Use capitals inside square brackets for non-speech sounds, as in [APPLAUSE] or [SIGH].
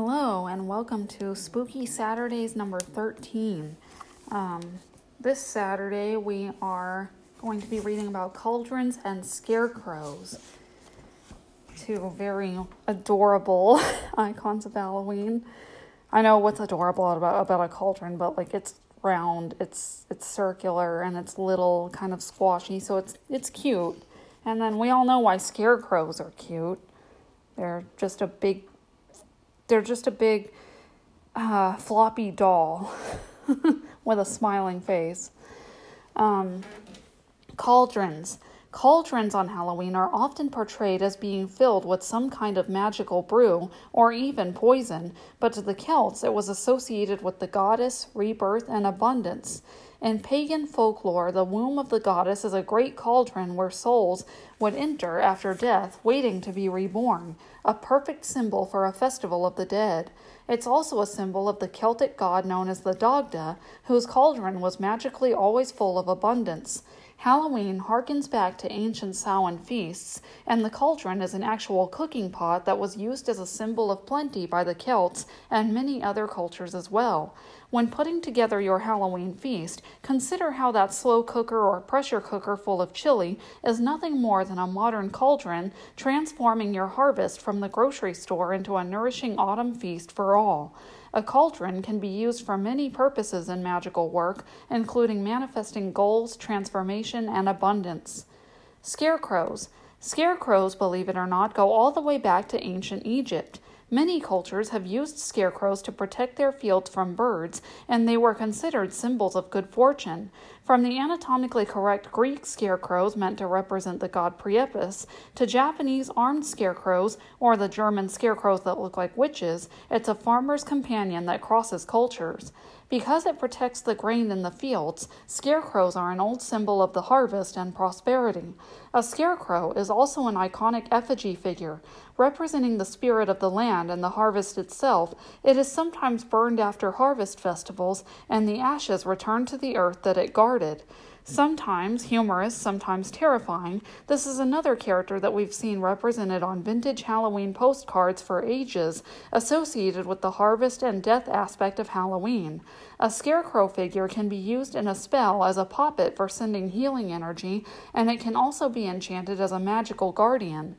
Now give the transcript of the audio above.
Hello, and welcome to Spooky Saturdays number 13. Um, this Saturday, we are going to be reading about cauldrons and scarecrows. Two very adorable [LAUGHS] icons of Halloween. I know what's adorable about, about a cauldron, but like it's round, it's it's circular, and it's little, kind of squashy, so it's it's cute. And then we all know why scarecrows are cute. They're just a big they're just a big uh, floppy doll [LAUGHS] with a smiling face. Um, cauldrons. Cauldrons on Halloween are often portrayed as being filled with some kind of magical brew or even poison, but to the Celts it was associated with the goddess, rebirth, and abundance. In pagan folklore, the womb of the goddess is a great cauldron where souls would enter after death, waiting to be reborn, a perfect symbol for a festival of the dead. It's also a symbol of the Celtic god known as the Dagda, whose cauldron was magically always full of abundance. Halloween harkens back to ancient Samhain feasts, and the cauldron is an actual cooking pot that was used as a symbol of plenty by the Celts and many other cultures as well. When putting together your Halloween feast, consider how that slow cooker or pressure cooker full of chili is nothing more than a modern cauldron transforming your harvest from the grocery store into a nourishing autumn feast for all. A cauldron can be used for many purposes in magical work, including manifesting goals, transformation, and abundance. Scarecrows. Scarecrows, believe it or not, go all the way back to ancient Egypt. Many cultures have used scarecrows to protect their fields from birds, and they were considered symbols of good fortune. From the anatomically correct Greek scarecrows meant to represent the god Priapus to Japanese armed scarecrows or the German scarecrows that look like witches, it's a farmer's companion that crosses cultures. Because it protects the grain in the fields, scarecrows are an old symbol of the harvest and prosperity. A scarecrow is also an iconic effigy figure. Representing the spirit of the land and the harvest itself, it is sometimes burned after harvest festivals and the ashes returned to the earth that it guarded. Sometimes humorous, sometimes terrifying, this is another character that we've seen represented on vintage Halloween postcards for ages, associated with the harvest and death aspect of Halloween. A scarecrow figure can be used in a spell as a poppet for sending healing energy, and it can also be enchanted as a magical guardian.